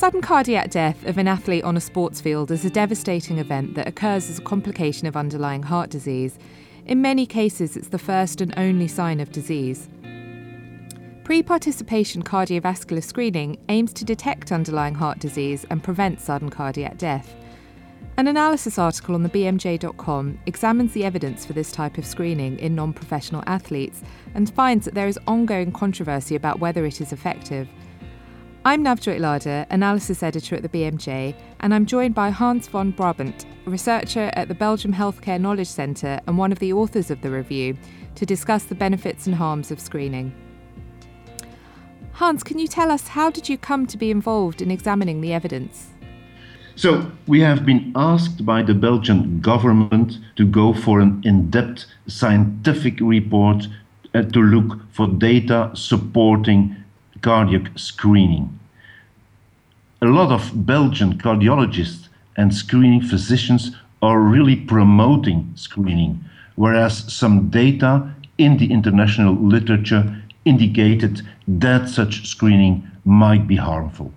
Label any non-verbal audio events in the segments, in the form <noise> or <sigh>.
sudden cardiac death of an athlete on a sports field is a devastating event that occurs as a complication of underlying heart disease. In many cases, it's the first and only sign of disease. Pre participation cardiovascular screening aims to detect underlying heart disease and prevent sudden cardiac death. An analysis article on the BMJ.com examines the evidence for this type of screening in non professional athletes and finds that there is ongoing controversy about whether it is effective. I'm Navjoyt Ladher, analysis editor at the BMJ, and I'm joined by Hans van Braband, researcher at the Belgium Healthcare Knowledge Centre and one of the authors of the review, to discuss the benefits and harms of screening. Hans, can you tell us how did you come to be involved in examining the evidence? So, we have been asked by the Belgian government to go for an in depth scientific report uh, to look for data supporting cardiac screening. A lot of Belgian cardiologists and screening physicians are really promoting screening, whereas some data in the international literature indicated that such screening might be harmful.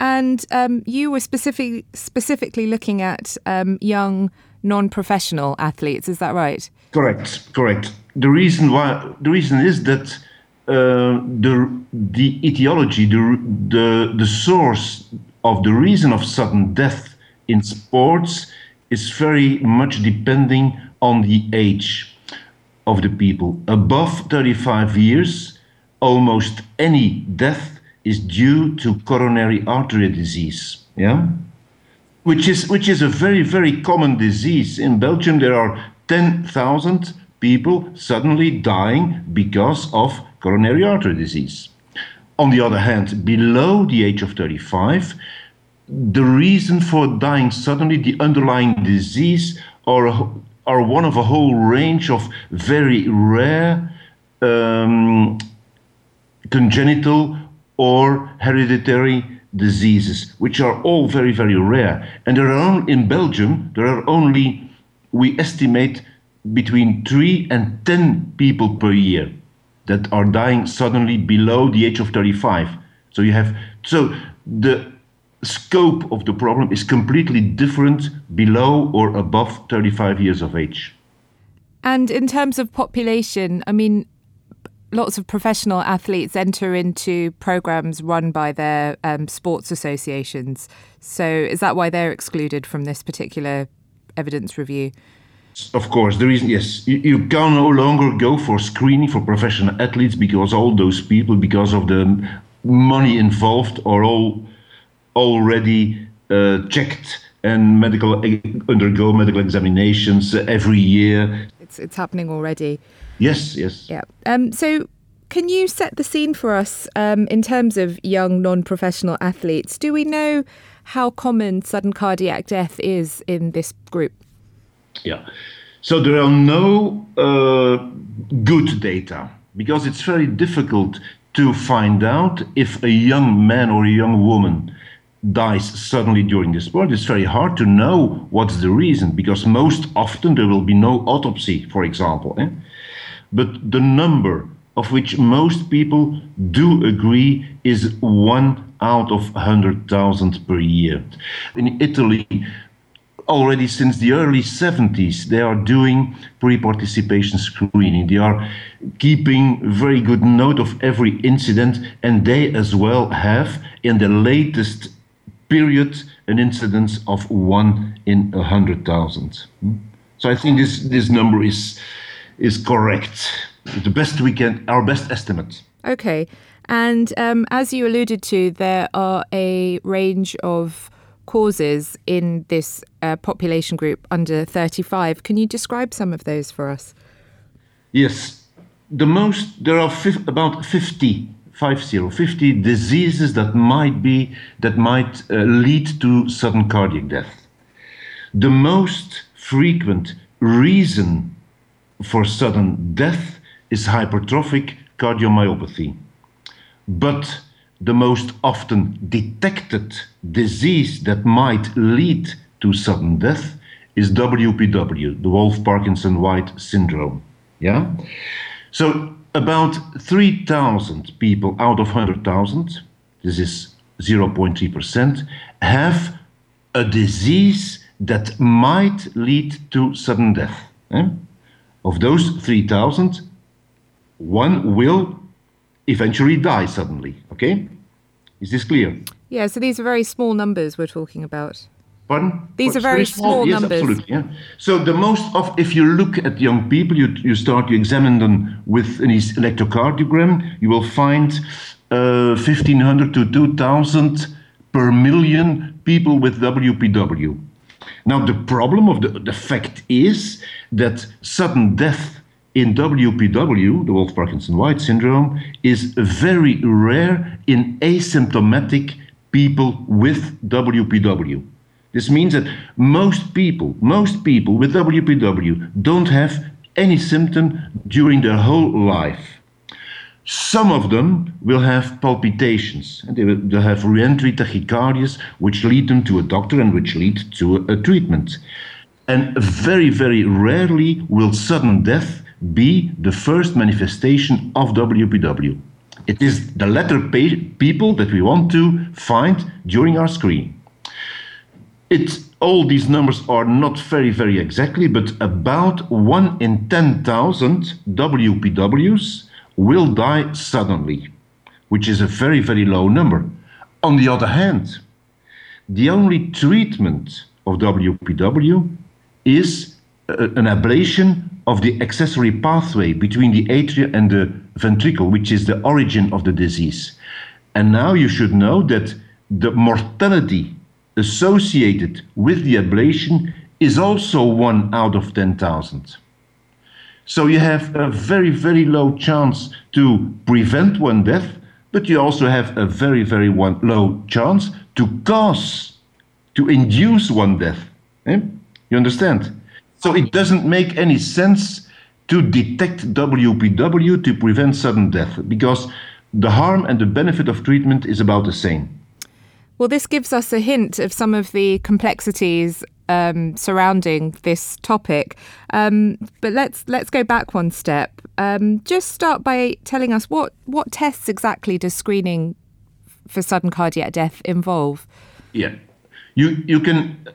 And um, you were specific, specifically looking at um, young non-professional athletes. Is that right? Correct. Correct. The reason why the reason is that uh, the the etiology, the, the the source of the reason of sudden death in sports is very much depending on the age of the people. Above 35 years, almost any death is due to coronary artery disease. Yeah? Which is, which is a very, very common disease. In Belgium, there are 10,000 people suddenly dying because of coronary artery disease. On the other hand, below the age of 35, the reason for dying suddenly, the underlying disease, are, are one of a whole range of very rare um, congenital or hereditary diseases, which are all very, very rare. And there are only, in Belgium, there are only, we estimate, between three and 10 people per year that are dying suddenly below the age of 35. So you have, so the scope of the problem is completely different below or above 35 years of age. And in terms of population, I mean, lots of professional athletes enter into programs run by their um, sports associations. So is that why they're excluded from this particular evidence review? Of course, the reason yes, you, you can no longer go for screening for professional athletes because all those people, because of the money involved, are all already uh, checked and medical undergo medical examinations every year. It's it's happening already. Yes, yes. Yeah. Um, so, can you set the scene for us um, in terms of young non-professional athletes? Do we know how common sudden cardiac death is in this group? Yeah. So there are no uh, good data because it's very difficult to find out if a young man or a young woman dies suddenly during the sport, it's very hard to know what's the reason because most often there will be no autopsy, for example. Eh? But the number of which most people do agree is one out of 100,000 per year. In Italy, already since the early 70s, they are doing pre participation screening. They are keeping very good note of every incident, and they as well have, in the latest period, an incidence of one in a 100,000. So I think this, this number is is correct. The best we can, our best estimate. Okay. And um, as you alluded to, there are a range of causes in this uh, population group under 35. Can you describe some of those for us? Yes. The most, there are about 50, 50, 50 diseases that might be, that might uh, lead to sudden cardiac death. The most frequent reason for sudden death is hypertrophic cardiomyopathy. But the most often detected disease that might lead to sudden death is WPW, the Wolff Parkinson White syndrome. Yeah? So about 3,000 people out of 100,000, this is 0.3%, have a disease that might lead to sudden death. Eh? Of those 3,000, one will eventually die suddenly. Okay? Is this clear? Yeah, so these are very small numbers we're talking about. Pardon? These are very, small, small, yes, numbers. Absolutely. Yeah. So the most of, if you look at young people, you, you start to examine them with an electrocardiogram, you will find uh, 1500 to 2000 per million people with WPW. Now the problem of the, the fact is that sudden death in WPW, the Wolff Parkinson White syndrome, is very rare in asymptomatic people with WPW. This means that most people, most people with WPW don't have any symptom during their whole life. Some of them will have palpitations, and they will they'll have reentry tachycardias, which lead them to a doctor and which lead to a, a treatment. And very, very rarely will sudden death be the first manifestation of WPW. It is the latter people that we want to find during our screen. It, all these numbers are not very, very exactly, but about 1 in 10,000 WPWs will die suddenly, which is a very, very low number. On the other hand, the only treatment of WPW is an ablation of the accessory pathway between the atria and the ventricle, which is the origin of the disease. And now you should know that the mortality associated with the ablation is also one out of 10,000. So you have a very, very low chance to prevent one death, but you also have a very, very one low chance to cause, to induce one death. Eh? You understand? So it doesn't make any sense to detect WPW to prevent sudden death because the harm and the benefit of treatment is about the same. Well, this gives us a hint of some of the complexities um, surrounding this topic. Um, but let's let's go back one step. Um, just start by telling us what what tests exactly does screening for sudden cardiac death involve? Yeah, you you can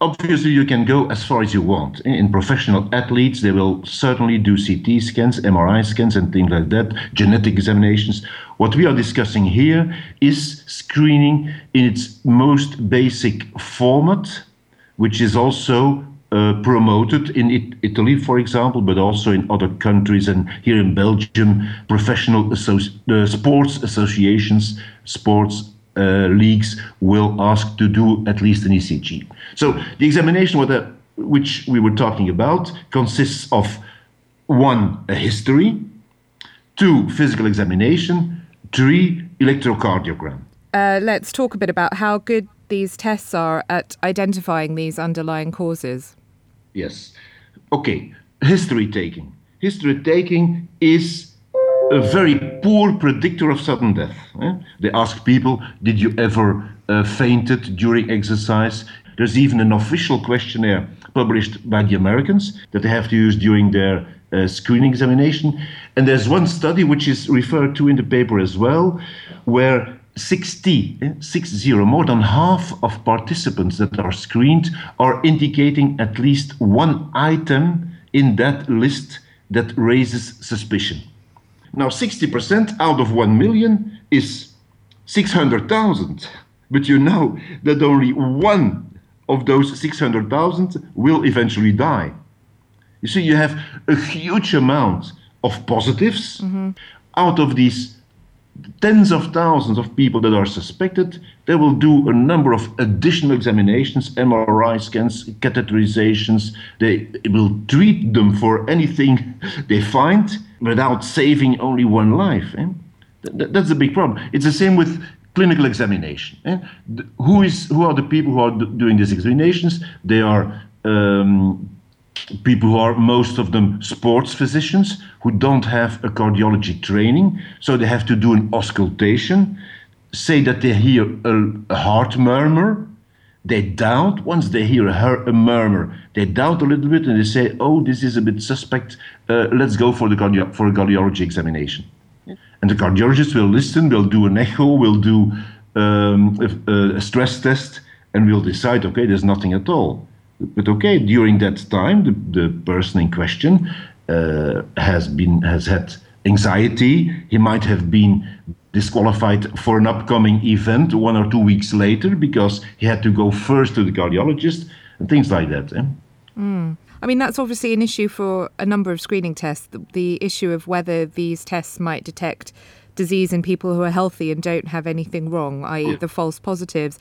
obviously you can go as far as you want. In professional athletes, they will certainly do CT scans, MRI scans, and things like that, genetic examinations. What we are discussing here is screening in its most basic format, which is also uh, promoted in it Italy, for example, but also in other countries and here in Belgium, professional uh, sports associations, sports uh, leagues will ask to do at least an ECG. So the examination the, which we were talking about consists of one, a history, two, physical examination, three, electrocardiogram. Uh, let's talk a bit about how good these tests are at identifying these underlying causes. Yes. Okay, history taking. History taking is a very poor predictor of sudden death. Eh? They ask people, did you ever uh, fainted during exercise? There's even an official questionnaire published by the Americans that they have to use during their uh, screening examination. And there's one study which is referred to in the paper as well, where 60, eh, 60, more than half of participants that are screened are indicating at least one item in that list that raises suspicion. Now, 60% out of 1 million is 600,000. But you know that only one of those 600,000 will eventually die. You see, you have a huge amount of positives. Mm-hmm. Out of these tens of thousands of people that are suspected, they will do a number of additional examinations, MRI scans, catheterizations. They will treat them for anything <laughs> they find without saving only one life. Eh? Th- that's a big problem. It's the same with clinical examination. Eh? Who is who are the people who are doing these examinations? They are um, people who are most of them sports physicians who don't have a cardiology training, so they have to do an auscultation, say that they hear a, a heart murmur. They doubt once they hear a, a, murmur. They doubt a little bit and they say, "Oh, this is a bit suspect. Uh, let's go for the cardio- for a cardiology examination." And the cardiologist will listen. Will do an echo. Will do um, a, a stress test and we'll decide, okay, there's nothing at all. But okay, during that time, the, the person in question uh, has been has had anxiety. He might have been disqualified for an upcoming event one or two weeks later because he had to go first to the cardiologist and things like that. Eh? Mm. I mean, that's obviously an issue for a number of screening tests. The, the issue of whether these tests might detect disease in people who are healthy and don't have anything wrong, i.e., yeah. the false positives.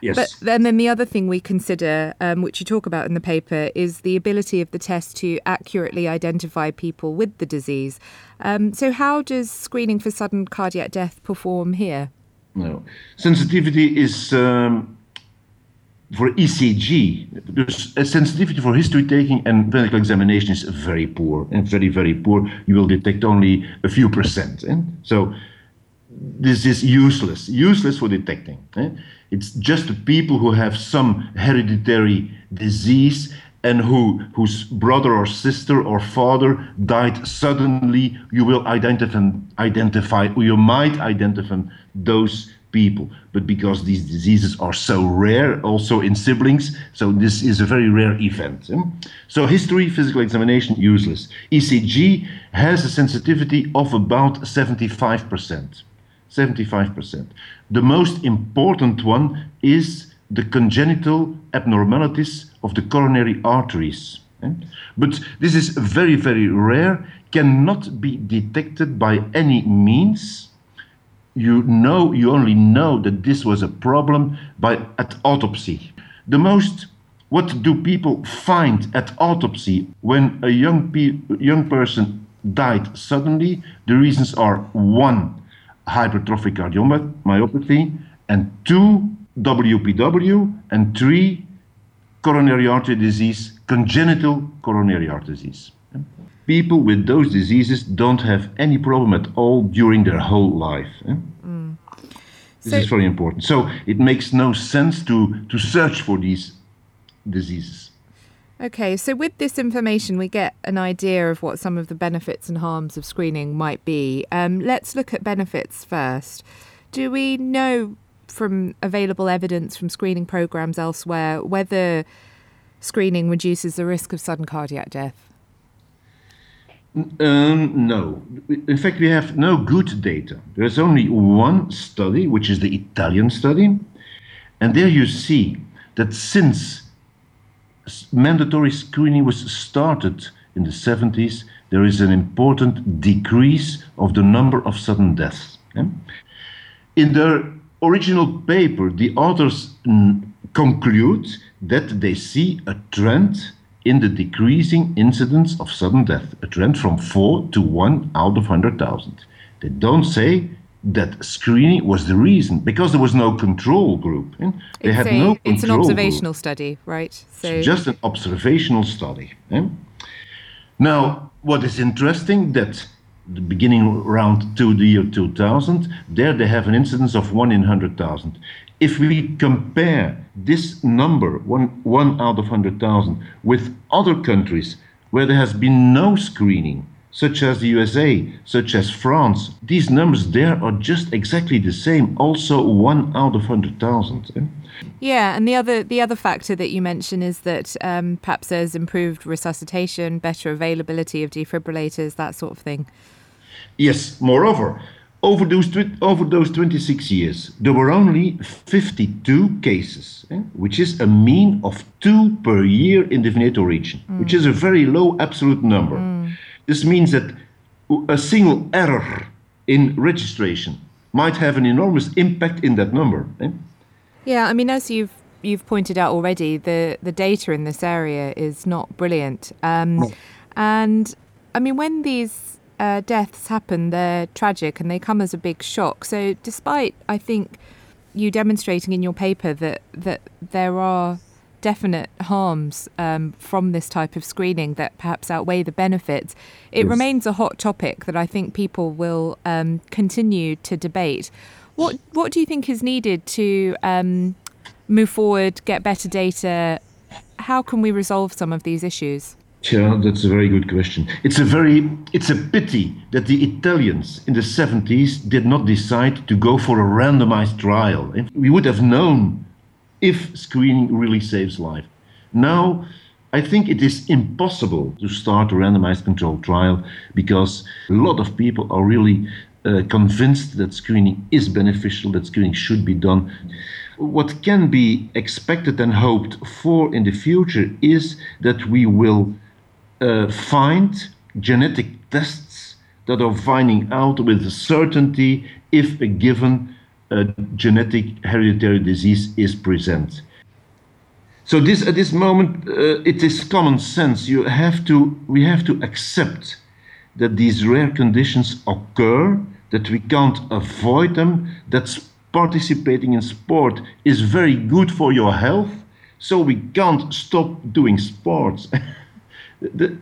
Yes. But and then the other thing we consider, um, which you talk about in the paper, is the ability of the test to accurately identify people with the disease. Um, so, how does screening for sudden cardiac death perform here? No, sensitivity is um, for ECG. A sensitivity for history taking and clinical examination is very poor and very very poor. You will detect only a few percent. Eh? So this is useless, useless for detecting. Eh? It's just the people who have some hereditary disease and who whose brother or sister or father died suddenly. You will identify, identify, you might identify those people. But because these diseases are so rare, also in siblings, so this is a very rare event. Eh? So history, physical examination, useless. ECG has a sensitivity of about 75 percent. 75%. The most important one is the congenital abnormalities of the coronary arteries. Eh? But this is very, very rare, cannot be detected by any means. You know, you only know that this was a problem by at autopsy. The most what do people find at autopsy when a young, pe- young person died suddenly? The reasons are one, hypertrophic cardiomyopathy, and two, WPW, and three, coronary artery disease, congenital coronary artery disease. People with those diseases don't have any problem at all during their whole life. Mm. This so, is very important. So it makes no sense to, to search for these diseases. Okay, so with this information, we get an idea of what some of the benefits and harms of screening might be. Um, let's look at benefits first. Do we know from available evidence from screening programs elsewhere whether screening reduces the risk of sudden cardiac death? Um, no. In fact, we have no good data. There's only one study, which is the Italian study. And there you see that since mandatory screening was started in the 70s, there is an important decrease of the number of sudden deaths. In their original paper, the authors conclude that they see a trend in the decreasing incidence of sudden death, a trend from 4 to 1 out of 100,000. They don't say that screening was the reason because there was no control group. Eh? They it's had a, no It's an observational group. study, right? So it's just an observational study. Eh? Now, what is interesting that the beginning around to the year 2000, there they have an incidence of one in 100,000. If we compare this number, one, one out of 100,000, with other countries where there has been no screening, such as the USA, such as France, these numbers there are just exactly the same. Also, one out of hundred thousand. Eh? Yeah, and the other the other factor that you mentioned is that um, perhaps there's improved resuscitation, better availability of defibrillators, that sort of thing. Yes. Moreover, over those over those 26 years, there were only 52 cases, eh? which is a mean of two per year in the Veneto region, mm. which is a very low absolute number. Mm. This means that a single error in registration might have an enormous impact in that number. Eh? Yeah, I mean, as you've you've pointed out already, the the data in this area is not brilliant. Um, no. And I mean, when these uh, deaths happen, they're tragic and they come as a big shock. So, despite I think you demonstrating in your paper that that there are definite harms um, from this type of screening that perhaps outweigh the benefits, it yes. remains a hot topic that I think people will um, continue to debate. What What do you think is needed to um, move forward, get better data? How can we resolve some of these issues? Yeah, that's a very good question. It's a very it's a pity that the Italians in the 70s did not decide to go for a randomized trial. We would have known if screening really saves life. Now, I think it is impossible to start a randomized controlled trial because a lot of people are really uh, convinced that screening is beneficial, that screening should be done. What can be expected and hoped for in the future is that we will uh, find genetic tests that are finding out with certainty if a given uh, genetic hereditary disease is present. So this at this moment uh, it is common sense. You have to we have to accept that these rare conditions occur, that we can't avoid them, that participating in sport is very good for your health, so we can't stop doing sports. <laughs> the,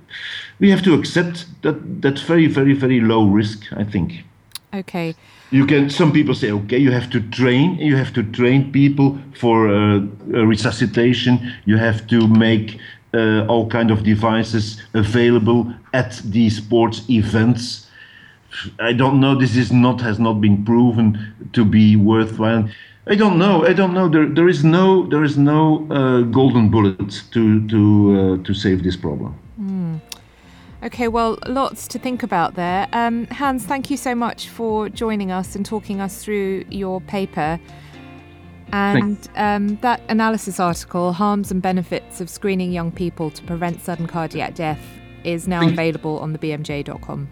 we have to accept that that's very, very, very low risk, I think. Okay. You can. Some people say, okay, you have to train. You have to train people for uh, resuscitation. You have to make uh, all kind of devices available at these sports events. I don't know. This is not has not been proven to be worthwhile. I don't know. I don't know. There, there is no, there is no uh, golden bullet to to uh, to save this problem. Okay, well, lots to think about there. Um, Hans, thank you so much for joining us and talking us through your paper. And um, that analysis article, Harms and Benefits of Screening Young People to Prevent Sudden Cardiac Death, is now available on the BMJ.com.